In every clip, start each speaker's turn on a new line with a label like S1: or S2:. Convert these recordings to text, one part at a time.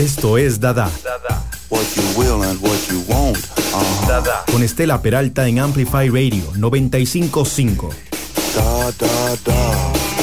S1: Esto es Dada.
S2: What you will and what you won't. Uh-huh.
S1: Dada. Con Estela Peralta en Amplify Radio 955.
S2: Da da da. Da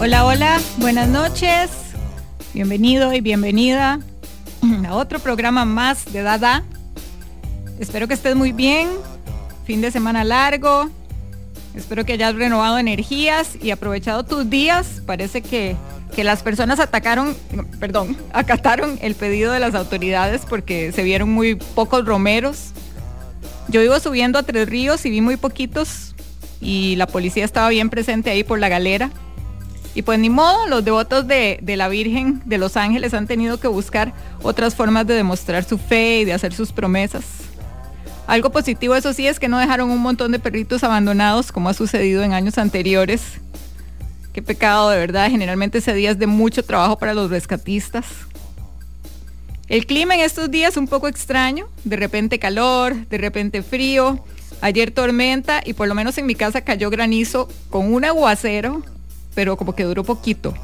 S3: Hola, hola, buenas noches. Bienvenido y bienvenida a otro programa más de Dada. Espero que estés muy bien. Fin de semana largo. Espero que hayas renovado energías y aprovechado tus días. Parece que, que las personas atacaron, perdón, acataron el pedido de las autoridades porque se vieron muy pocos romeros. Yo iba subiendo a Tres Ríos y vi muy poquitos y la policía estaba bien presente ahí por la galera. Y pues ni modo, los devotos de, de, la Virgen de los Ángeles han tenido que buscar otras formas de demostrar su fe y de hacer sus promesas. Algo positivo, eso sí, es que no dejaron un montón de perritos abandonados como ha sucedido en años anteriores. Qué pecado, de verdad. Generalmente ese día es de mucho trabajo para los rescatistas. El clima en estos días un poco extraño. De repente calor, de repente frío. Ayer tormenta y por lo menos en mi casa cayó granizo con un aguacero, pero como que duró poquito.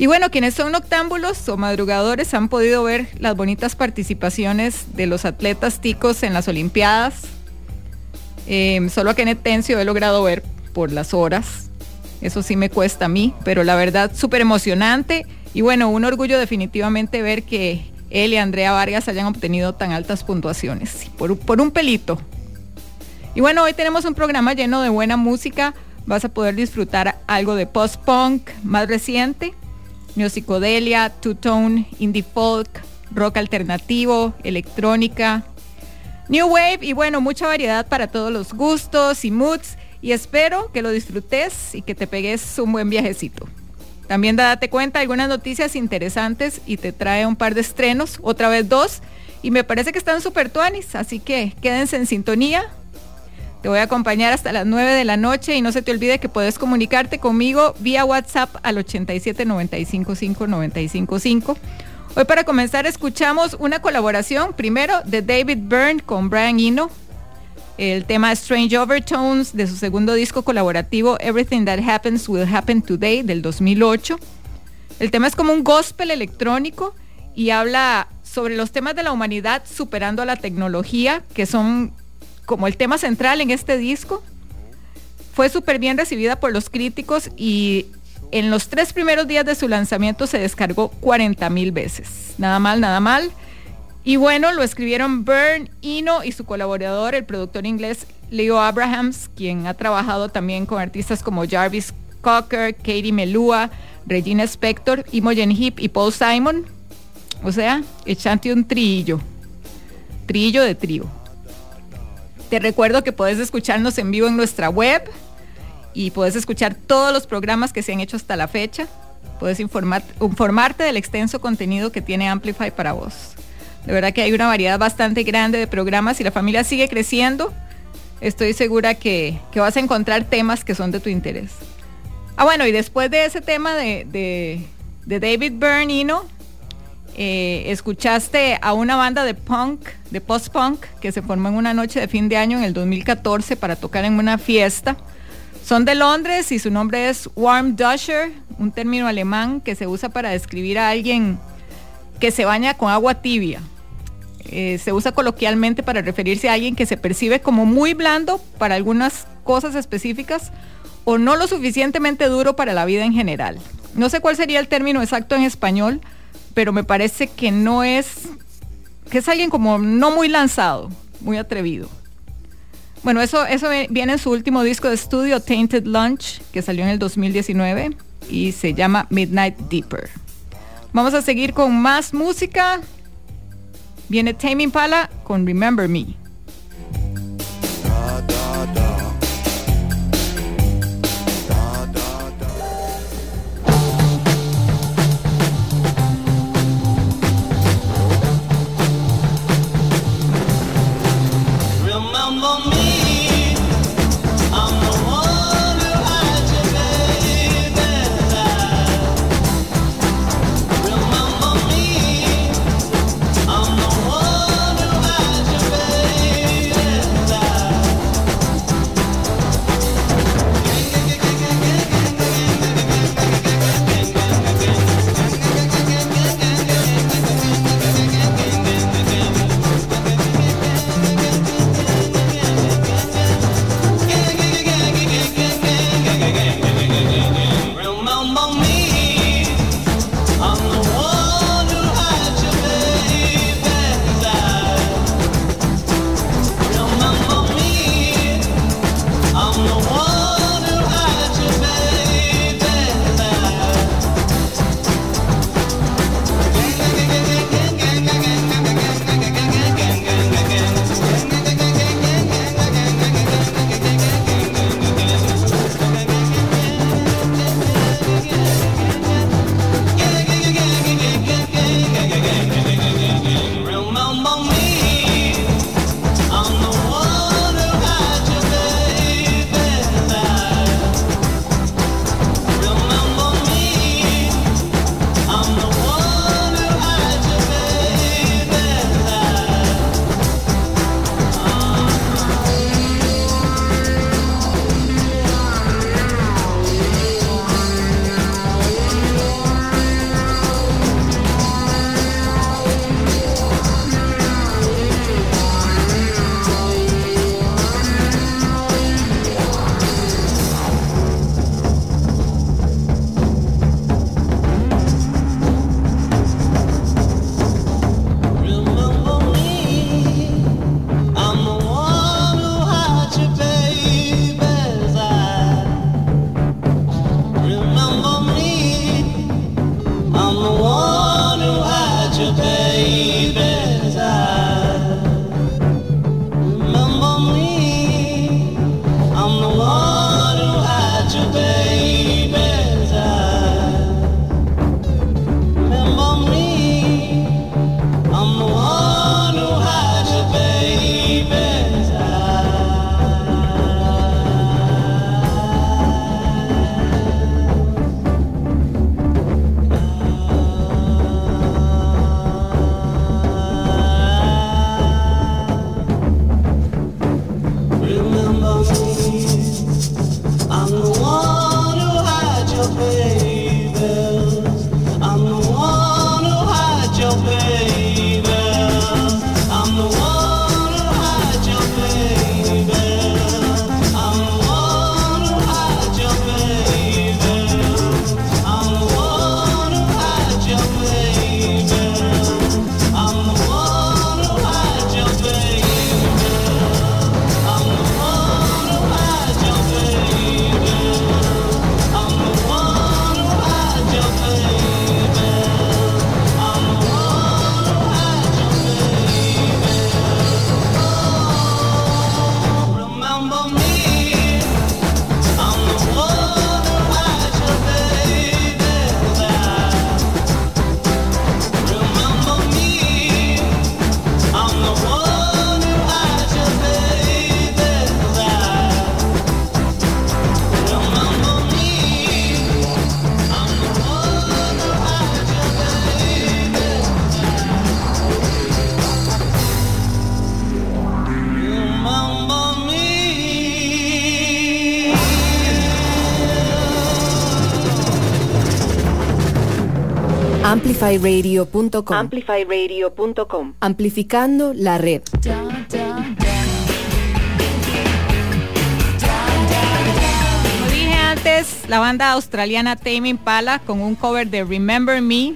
S3: Y bueno, quienes son noctámbulos o madrugadores han podido ver las bonitas participaciones de los atletas ticos en las Olimpiadas. Eh, solo a Kenneth Tencio he logrado ver por las horas. Eso sí me cuesta a mí, pero la verdad súper emocionante. Y bueno, un orgullo definitivamente ver que él y Andrea Vargas hayan obtenido tan altas puntuaciones. Por un pelito. Y bueno, hoy tenemos un programa lleno de buena música. Vas a poder disfrutar algo de post-punk más reciente neopsicodelia, two-tone, indie folk, rock alternativo, electrónica, new wave y bueno, mucha variedad para todos los gustos y moods. Y espero que lo disfrutes y que te pegues un buen viajecito. También date cuenta algunas noticias interesantes y te trae un par de estrenos, otra vez dos, y me parece que están súper tuanis, así que quédense en sintonía, te voy a acompañar hasta las 9 de la noche y no se te olvide que puedes comunicarte conmigo vía WhatsApp al 87 95 5 95 5. Hoy para comenzar escuchamos una colaboración primero de David Byrne con Brian Eno, el tema Strange Overtones de su segundo disco colaborativo Everything That Happens Will Happen Today del 2008. El tema es como un gospel electrónico y habla sobre los temas de la humanidad superando a la tecnología, que son como el tema central en este disco. Fue súper bien recibida por los críticos y en los tres primeros días de su lanzamiento se descargó 40 mil veces. Nada mal, nada mal. Y bueno, lo escribieron Bern Eno y su colaborador, el productor inglés Leo Abrahams, quien ha trabajado también con artistas como Jarvis Cocker, Katie Melua, Regina Spector, Imogen Heap y Paul Simon. O sea, echante un trillo. Trillo de trío. Te recuerdo que puedes escucharnos en vivo en nuestra web y puedes escuchar todos los programas que se han hecho hasta la fecha. Puedes informarte del extenso contenido que tiene Amplify para vos. De verdad que hay una variedad bastante grande de programas y la familia sigue creciendo. Estoy segura que, vas a encontrar temas que son de tu interés. Ah, bueno, y después de ese tema de, David Byrne, eh, escuchaste a una banda de punk, de post-punk, que se formó en una noche de fin de año en el 2014 para tocar en una fiesta. Son de Londres y su nombre es Warm Dusher, un término alemán que se usa para describir a alguien que se baña con agua tibia. Eh, se usa coloquialmente para referirse a alguien que se percibe como muy blando para algunas cosas específicas o no lo suficientemente duro para la vida en general. No sé cuál sería el término exacto en español, pero me parece que no es, que es alguien como no muy lanzado, muy atrevido. Bueno, eso, eso viene en su último disco de estudio, Tainted Lunch, que salió en el 2019 y se llama Midnight Deeper. Vamos a seguir con más música. Viene Taming Pala con Remember Me.
S4: Amplifyradio.com.
S5: Amplifyradio.com.
S4: Amplificando la red.
S3: Como dije antes, la banda australiana Tame Impala con un cover de Remember Me,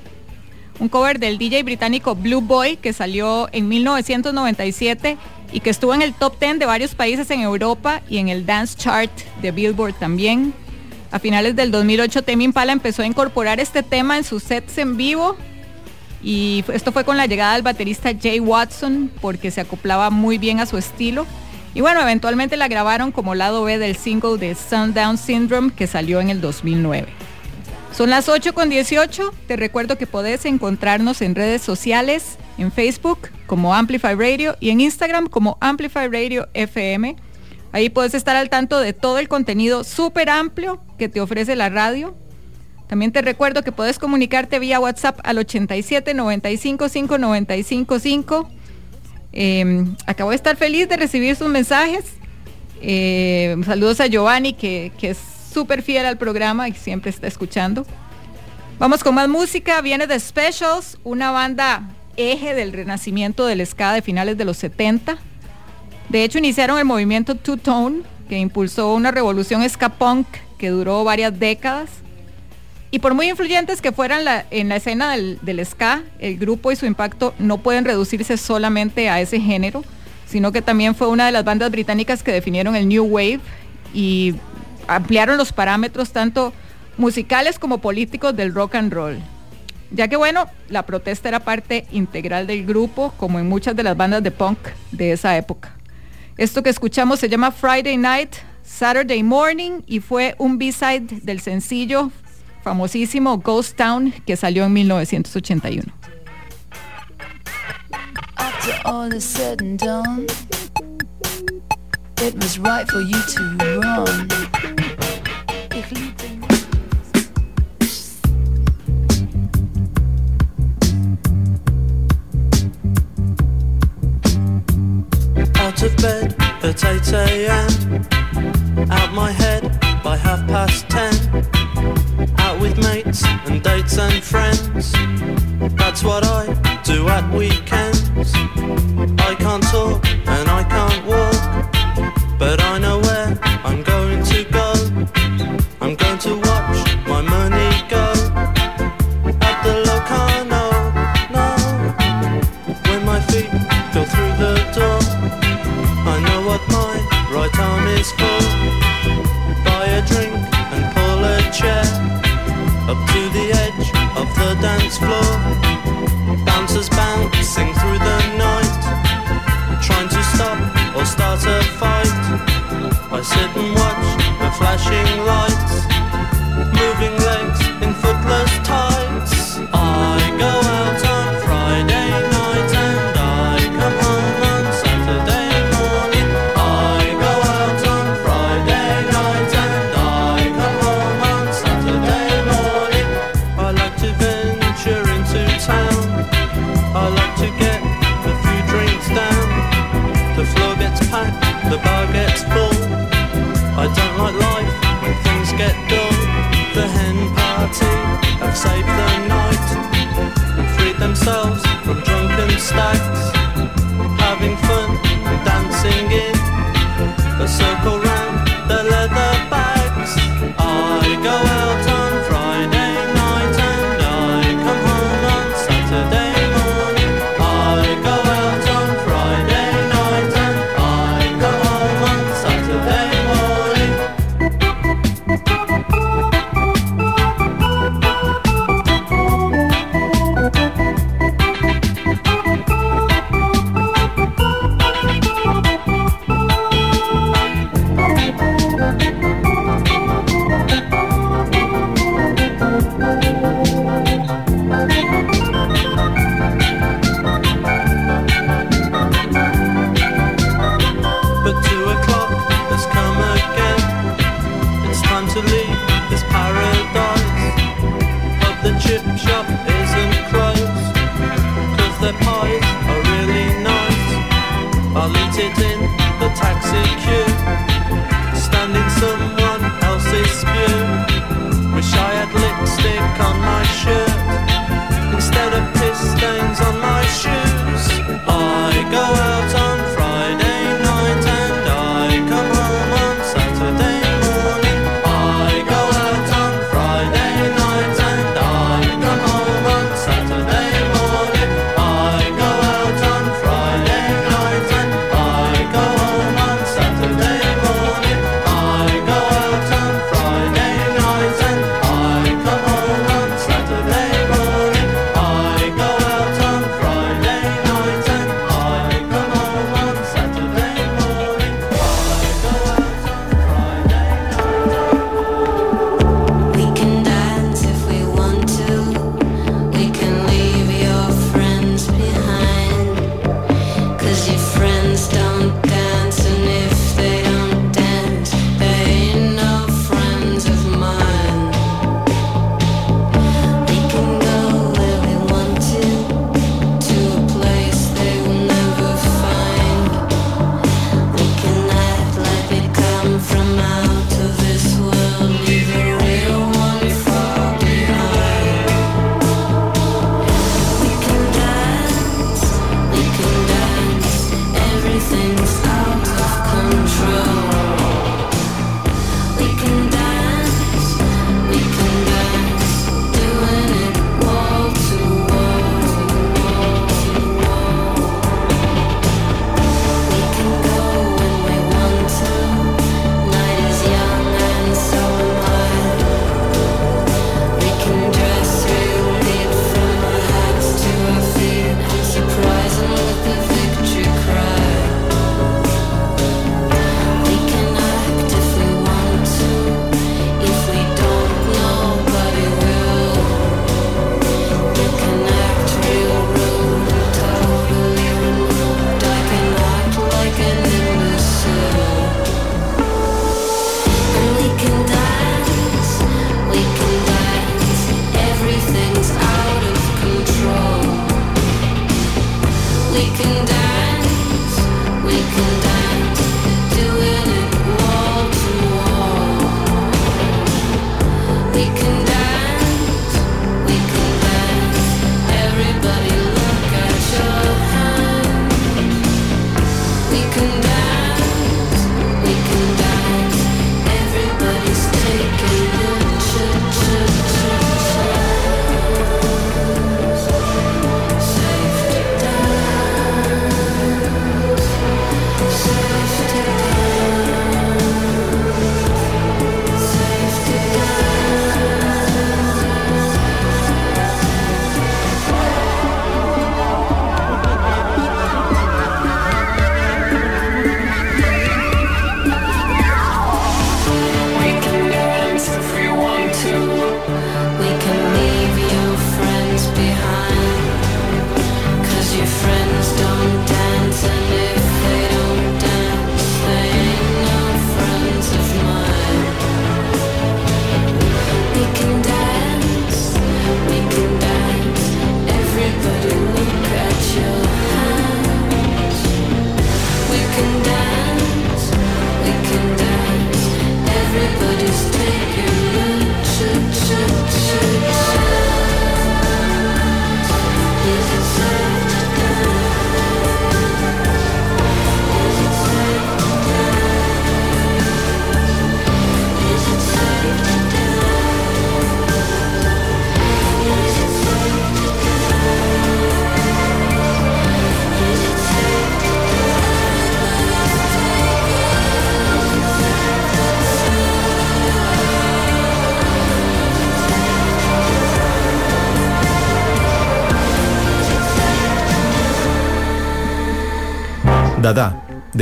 S3: un cover del DJ británico Blue Boy que salió en 1997 y que estuvo en el top 10 de varios países en Europa y en el dance chart de Billboard también. A finales del 2008 Tame Impala empezó a incorporar este tema en sus sets en vivo y esto fue con la llegada del baterista Jay Watson porque se acoplaba muy bien a su estilo. Y bueno, eventualmente la grabaron como lado B del single de Sundown Syndrome que salió en el 2009. Son las 8 con 18. Te recuerdo que podés encontrarnos en redes sociales, en Facebook como Amplify Radio y en Instagram como Amplify Radio FM. Ahí puedes estar al tanto de todo el contenido súper amplio que te ofrece la radio. También te recuerdo que puedes comunicarte vía WhatsApp al 87 95 5 95 5. Eh, acabo de estar feliz de recibir sus mensajes. Eh, saludos a Giovanni, que, que es súper fiel al programa y siempre está escuchando. Vamos con más música. Viene The Specials, una banda eje del renacimiento del ska de finales de los 70. De hecho, iniciaron el movimiento Two Tone, que impulsó una revolución ska punk duró varias décadas. Y por muy influyentes que fueran en la escena del ska, el grupo y su impacto no pueden reducirse solamente a ese género, sino que también fue una de las bandas británicas que definieron el New Wave y ampliaron los parámetros tanto musicales como políticos del rock and roll. Ya que bueno, la protesta era parte integral del grupo, como en muchas de las bandas de punk de esa época. Esto que escuchamos se llama Friday Night, Saturday Morning y fue un B-side del sencillo famosísimo Ghost Town que salió en 1981.
S6: After all is said and done, it was right for you to run. If leaping
S7: Out of bed at 8 a.m. Out my head by half past 10. Out with mates and dates and friends. That's what I do at weekends. I can't talk and I can't walk. But I crushing lights, moving.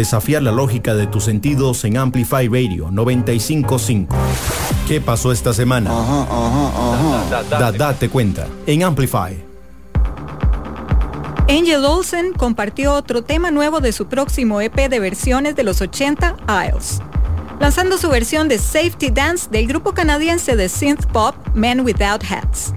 S1: Desafiar la lógica de tus sentidos en Amplify Radio 955. ¿Qué pasó esta semana? Date cuenta en Amplify.
S3: Angel Olsen compartió otro tema nuevo de su próximo EP de versiones de los 80 Isles, lanzando su versión de Safety Dance del grupo canadiense de synth pop Men Without Hats.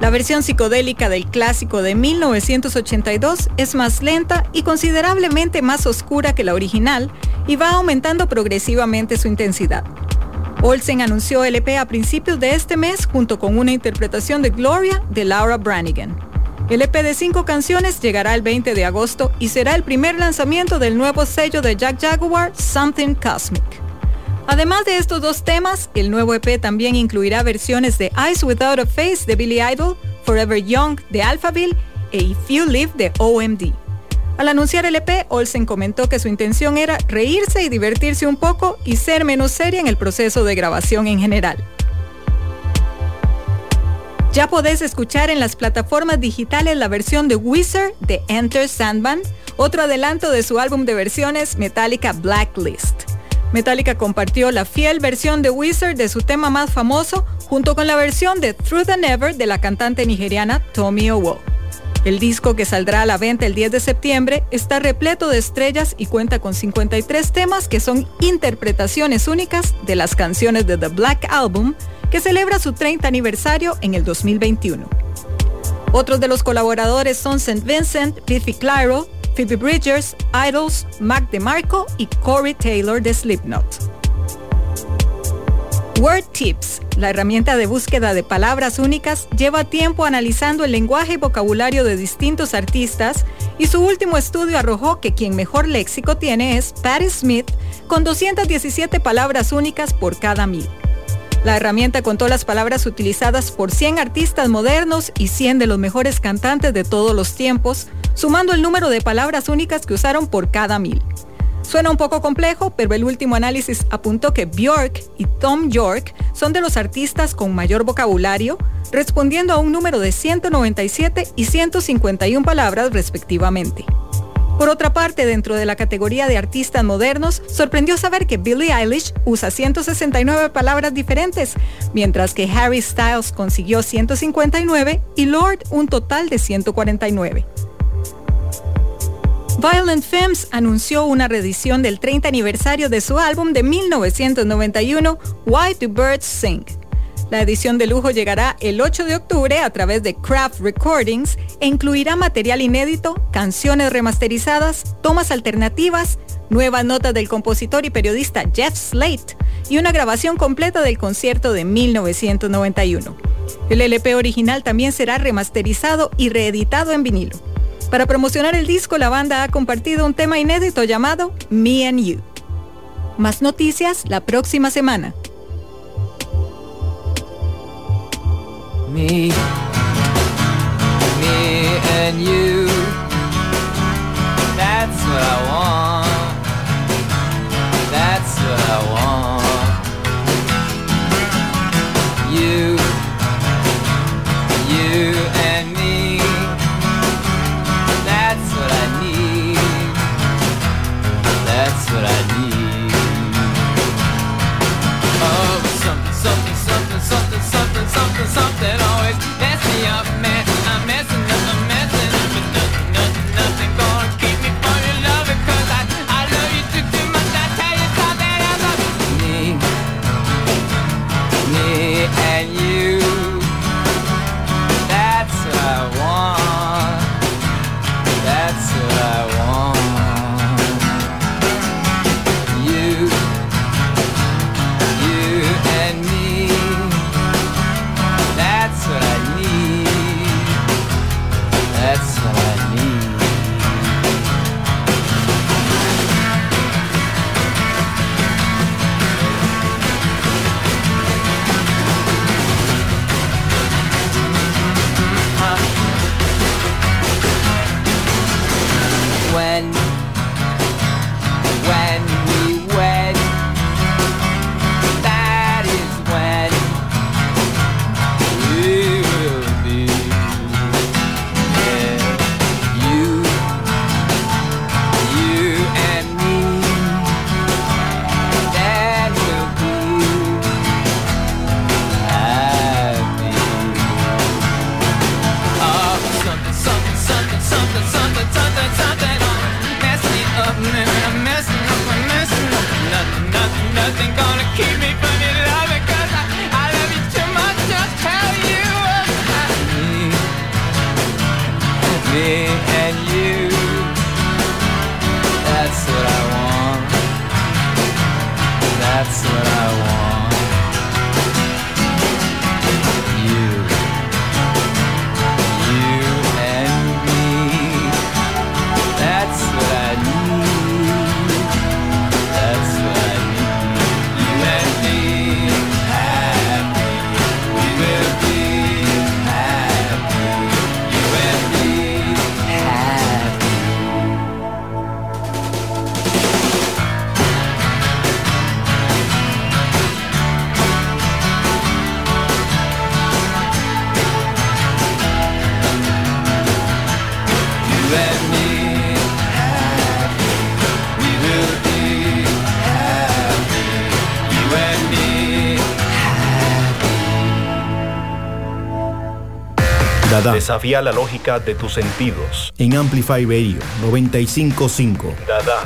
S3: La versión psicodélica del clásico de 1982 es más lenta y considerablemente más oscura que la original y va aumentando progresivamente su intensidad. Olsen anunció el EP a principios de este mes junto con una interpretación de Gloria de Laura Branigan. El EP de cinco canciones llegará el 20 de agosto y será el primer lanzamiento del nuevo sello de Jack Jaguar, Something Cosmic. Además de estos dos temas, el nuevo EP también incluirá versiones de Eyes Without a Face de Billy Idol, Forever Young de Alphaville e If You Live de OMD. Al anunciar el EP, Olsen comentó que su intención era reírse y divertirse un poco y ser menos seria en el proceso de grabación en general. Ya podés escuchar en las plataformas digitales la versión de Wizard de Enter Sandman, otro adelanto de su álbum de versiones Metallica Blacklist. Metallica compartió la fiel versión de Wizard de su tema más famoso junto con la versión de Through the Never de la cantante nigeriana Tommy Owo. El disco que saldrá a la venta el 10 de septiembre está repleto de estrellas y cuenta con 53 temas que son interpretaciones únicas de las canciones de The Black Album, que celebra su 30 aniversario en el 2021. Otros de los colaboradores son St. Vincent, Biffy Clyro, Phoebe Bridgers, Idols, Mac DeMarco y Corey Taylor de Slipknot. Word Tips, la herramienta de búsqueda de palabras únicas, lleva tiempo analizando el lenguaje y vocabulario de distintos artistas y su último estudio arrojó que quien mejor léxico tiene es Patti Smith con 217 palabras únicas por cada mil. La herramienta contó las palabras utilizadas por 100 artistas modernos y 100 de los mejores cantantes de todos los tiempos, sumando el número de palabras únicas que usaron por cada mil. Suena un poco complejo, pero el último análisis apuntó que Björk y Tom York son de los artistas con mayor vocabulario, respondiendo a un número de 197 y 151 palabras respectivamente. Por otra parte, dentro de la categoría de artistas modernos, sorprendió saber que Billie Eilish usa 169 palabras diferentes, mientras que Harry Styles consiguió 159 y Lord un total de 149. Violent Femmes anunció una reedición del 30 aniversario de su álbum de 1991, Why Do Birds Sing. La edición de lujo llegará el 8 de octubre a través de Craft Recordings e incluirá material inédito, canciones remasterizadas, tomas alternativas, nuevas notas del compositor y periodista Jeff Slate y una grabación completa del concierto de 1991. El LP original también será remasterizado y reeditado en vinilo. Para promocionar el disco, la banda ha compartido un tema inédito llamado Me and You. Más noticias la próxima semana.
S8: Me, me and you. That's what I want.
S9: Desafía la lógica de tus sentidos. En Amplify Radio 955. Dada.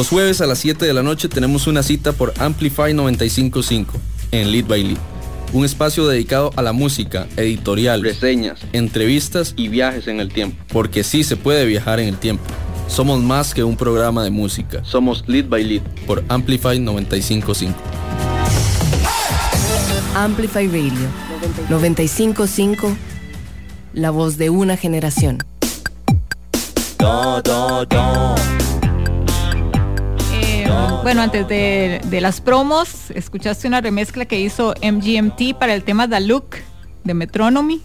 S10: Los jueves a las 7 de la noche tenemos una cita por Amplify 955 en Lead by Lead. Un espacio dedicado a la música, editorial, reseñas, entrevistas y viajes en el tiempo. Porque sí se puede viajar en el tiempo. Somos más que un programa de música. Somos Lead by Lead por Amplify 955.
S4: Amplify Radio 955, la voz de una generación.
S3: Bueno, antes de, las promos, escuchaste una remezcla que hizo MGMT para el tema Look de Metronomy,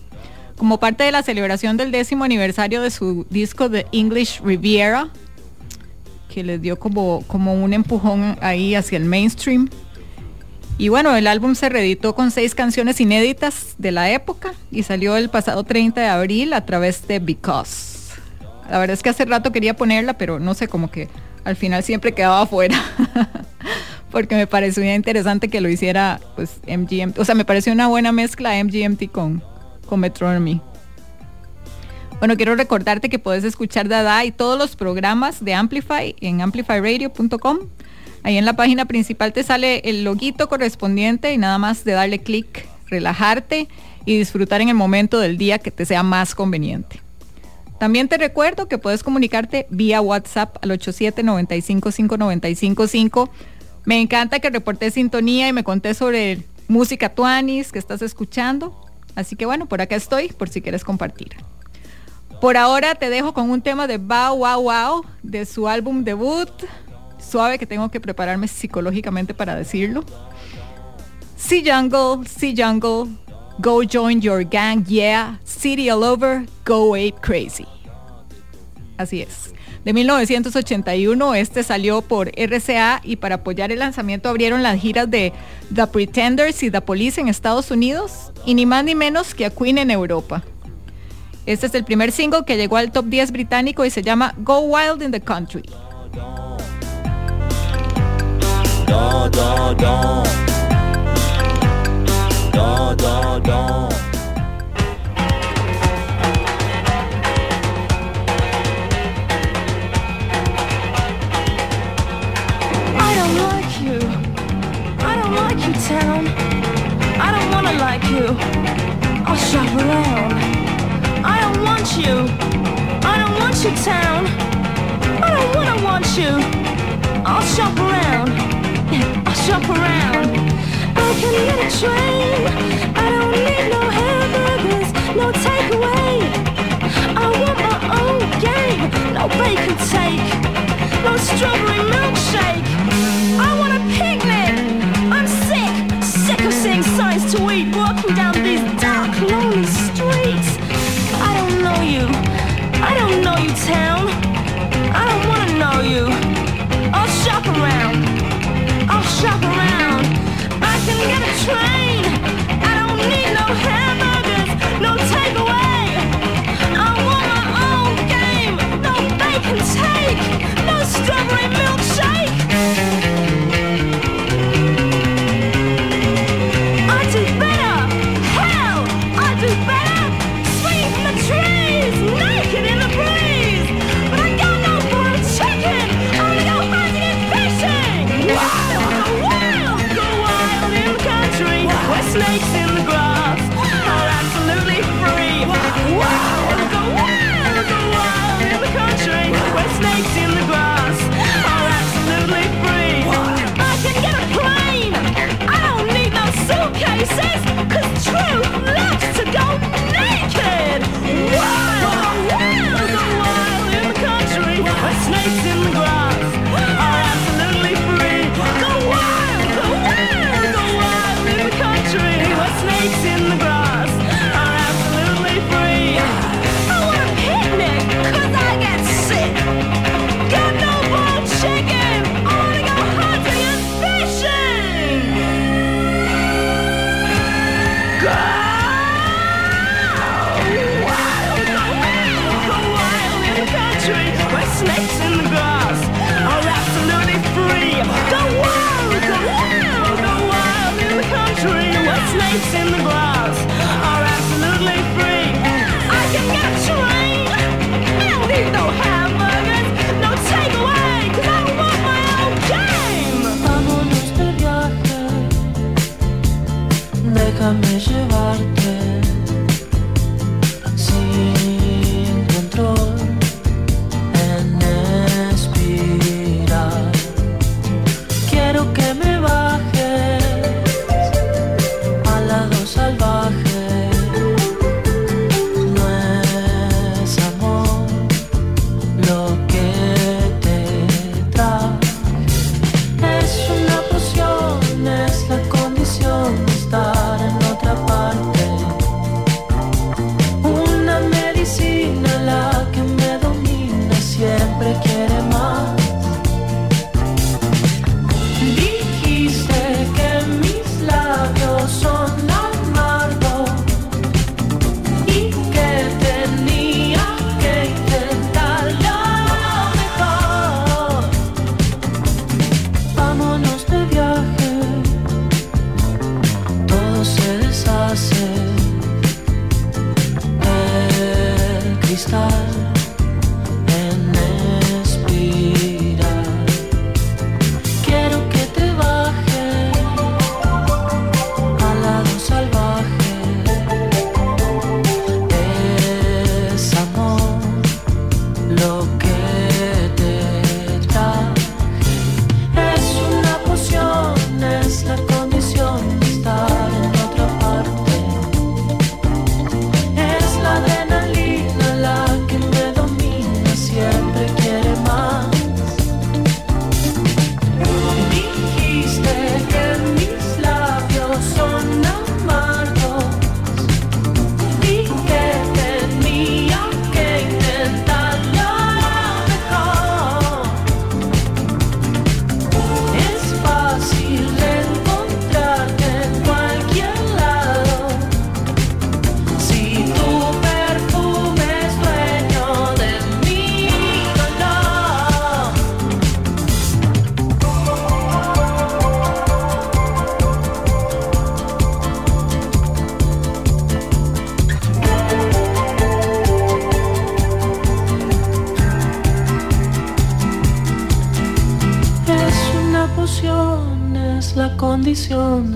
S3: como parte de la celebración del décimo aniversario de su disco The English Riviera, que les dio como, como un empujón ahí hacia el mainstream. Y bueno, el álbum se reeditó con seis canciones inéditas de la época y salió el pasado 30 de abril a través de Because. La verdad es que hace rato quería ponerla, pero no sé, como que al final siempre quedaba afuera. Porque me pareció interesante que lo hiciera pues MGMT. O sea, me pareció una buena mezcla MGMT con, con Metronomy. Bueno, quiero recordarte que puedes escuchar Dada y todos los programas de Amplify en amplifyradio.com. Ahí en la página principal te sale el loguito correspondiente y nada más de darle clic, relajarte y disfrutar en el momento del día que te sea más conveniente. También te recuerdo que puedes comunicarte vía WhatsApp al 87-95-595-5. Me encanta que reportes sintonía y me contés sobre música tuanis que estás escuchando. Así que bueno, por acá estoy por si quieres compartir. Por ahora te dejo con un tema de Bow Wow Wow de su álbum debut. Suave que tengo que prepararme psicológicamente para decirlo. See Jungle, See Jungle, Go join your gang, yeah. City all over, go ape crazy. Así es. De 1981, este salió por RCA y para apoyar el lanzamiento abrieron las giras de The Pretenders y The Police en Estados Unidos y ni más ni menos que a Queen en Europa. Este es el primer single que llegó al top 10 británico y se llama Go Wild in the Country.
S11: Like you, town. I don't wanna like you. I'll shop around. I don't want you. I don't want you, town. I don't wanna want you. I'll shop around. I'll shop around. I can get a train. I don't need no hamburgers, no takeaway. I want my own game, no bacon take, no strawberry milkshake. No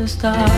S12: stars.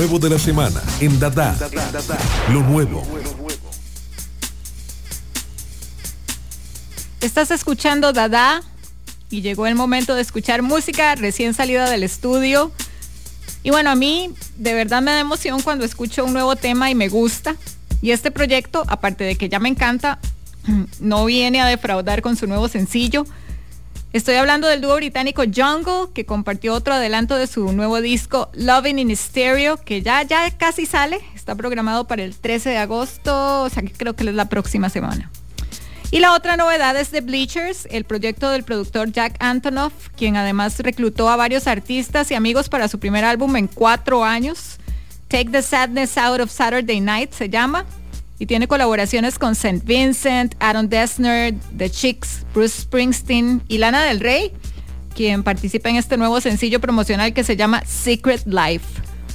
S12: Nuevo de la semana en Dada. Lo nuevo.
S3: Estás escuchando Dada y llegó el momento de escuchar música recién salida del estudio. Y bueno, a mí de verdad me da emoción cuando escucho un nuevo tema y me gusta. Y este proyecto, aparte de que ya me encanta, no viene a defraudar con su nuevo sencillo. Estoy hablando del dúo británico Jungle, que compartió otro adelanto de su nuevo disco Loving in Stereo, que ya, ya casi sale. Está programado para el 13 de agosto, o sea que creo que es la próxima semana. Y la otra novedad es The Bleachers, el proyecto del productor Jack Antonoff, quien además reclutó a varios artistas y amigos para su primer álbum en cuatro años. Take the Sadness Out of Saturday Night se llama. Y tiene colaboraciones con St. Vincent, Aaron Dessner, The Chicks, Bruce Springsteen y Lana del Rey, quien participa en este nuevo sencillo promocional que se llama Secret Life.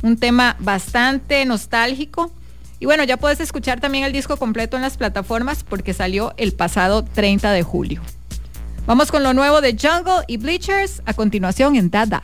S3: Un tema bastante nostálgico. Y bueno, ya puedes escuchar también el disco completo en las plataformas porque salió el pasado 30 de julio. Vamos con lo nuevo de Jungle y Bleachers a continuación en Dada.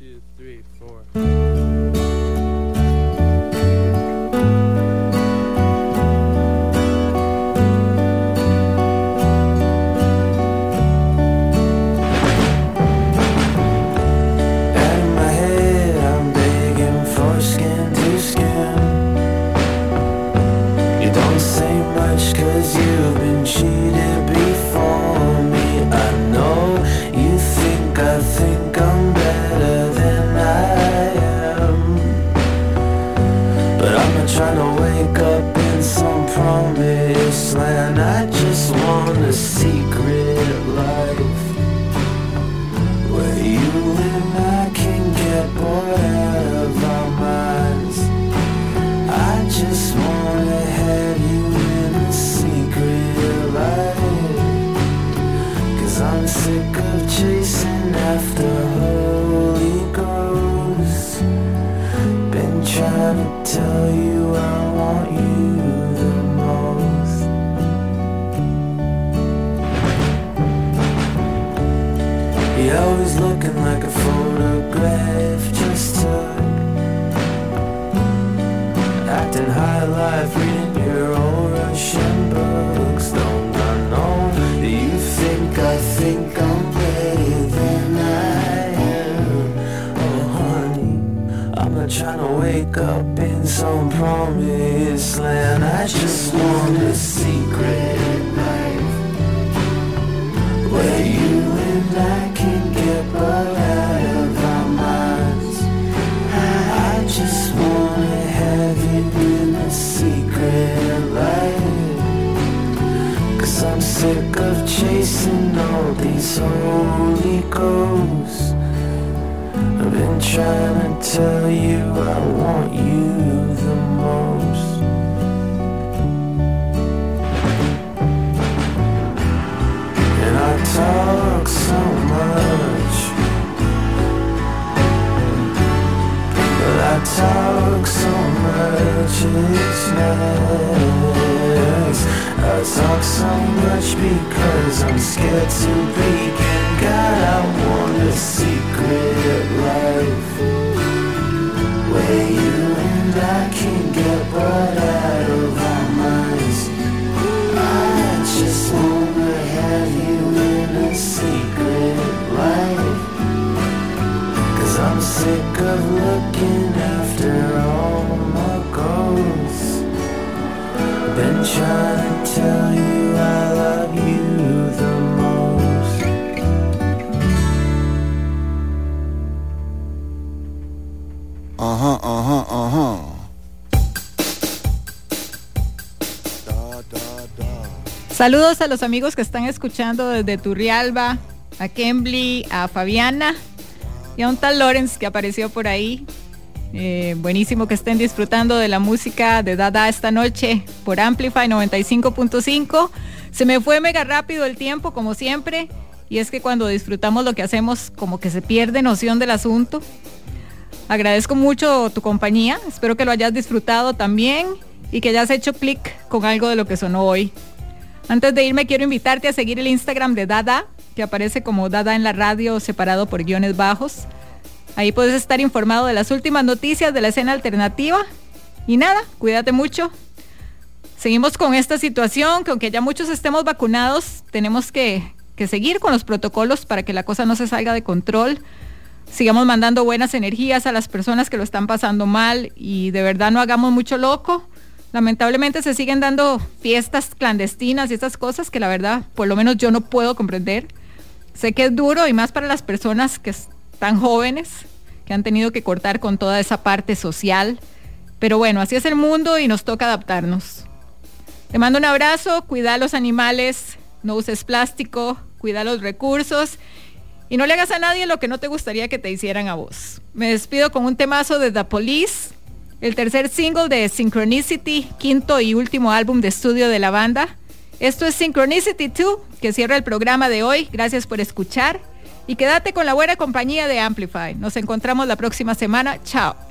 S3: Saludos a los amigos que están escuchando desde Turrialba, a Kembly, a Fabiana y a un tal Lawrence que apareció por ahí. Eh, buenísimo que estén disfrutando de la música de Dada esta noche por Amplify 95.5. Se me fue mega rápido el tiempo, como siempre, y es que cuando disfrutamos lo que hacemos, como que se pierde noción del asunto. Agradezco mucho tu compañía, espero que lo hayas disfrutado también y que hayas hecho clic con algo de lo que sonó hoy. Antes de irme quiero invitarte a seguir el Instagram de Dada, que aparece como Dada en la radio separado por guiones bajos. Ahí puedes estar informado de las últimas noticias de la escena alternativa. Y nada, cuídate mucho. Seguimos con esta situación, que aunque ya muchos estemos vacunados, tenemos que, que seguir con los protocolos para que la cosa no se salga de control. Sigamos mandando buenas energías a las personas que lo están pasando mal y de verdad no hagamos mucho loco. Lamentablemente se siguen dando fiestas clandestinas y estas cosas que la verdad, por lo menos yo no puedo comprender. Sé que es duro y más para las personas que están jóvenes, que han tenido que cortar con toda esa parte social. Pero bueno, así es el mundo y nos toca adaptarnos. Te mando un abrazo, cuida a los animales, no uses plástico, cuida los recursos y no le hagas a nadie lo que no te gustaría que te hicieran a vos. Me despido con un temazo de The Police, el tercer single de Synchronicity, quinto y último álbum de estudio de la banda. Esto es Synchronicity 2, que cierra el programa de hoy. Gracias por escuchar y quédate con la buena compañía de Amplify. Nos encontramos la próxima semana. Chao.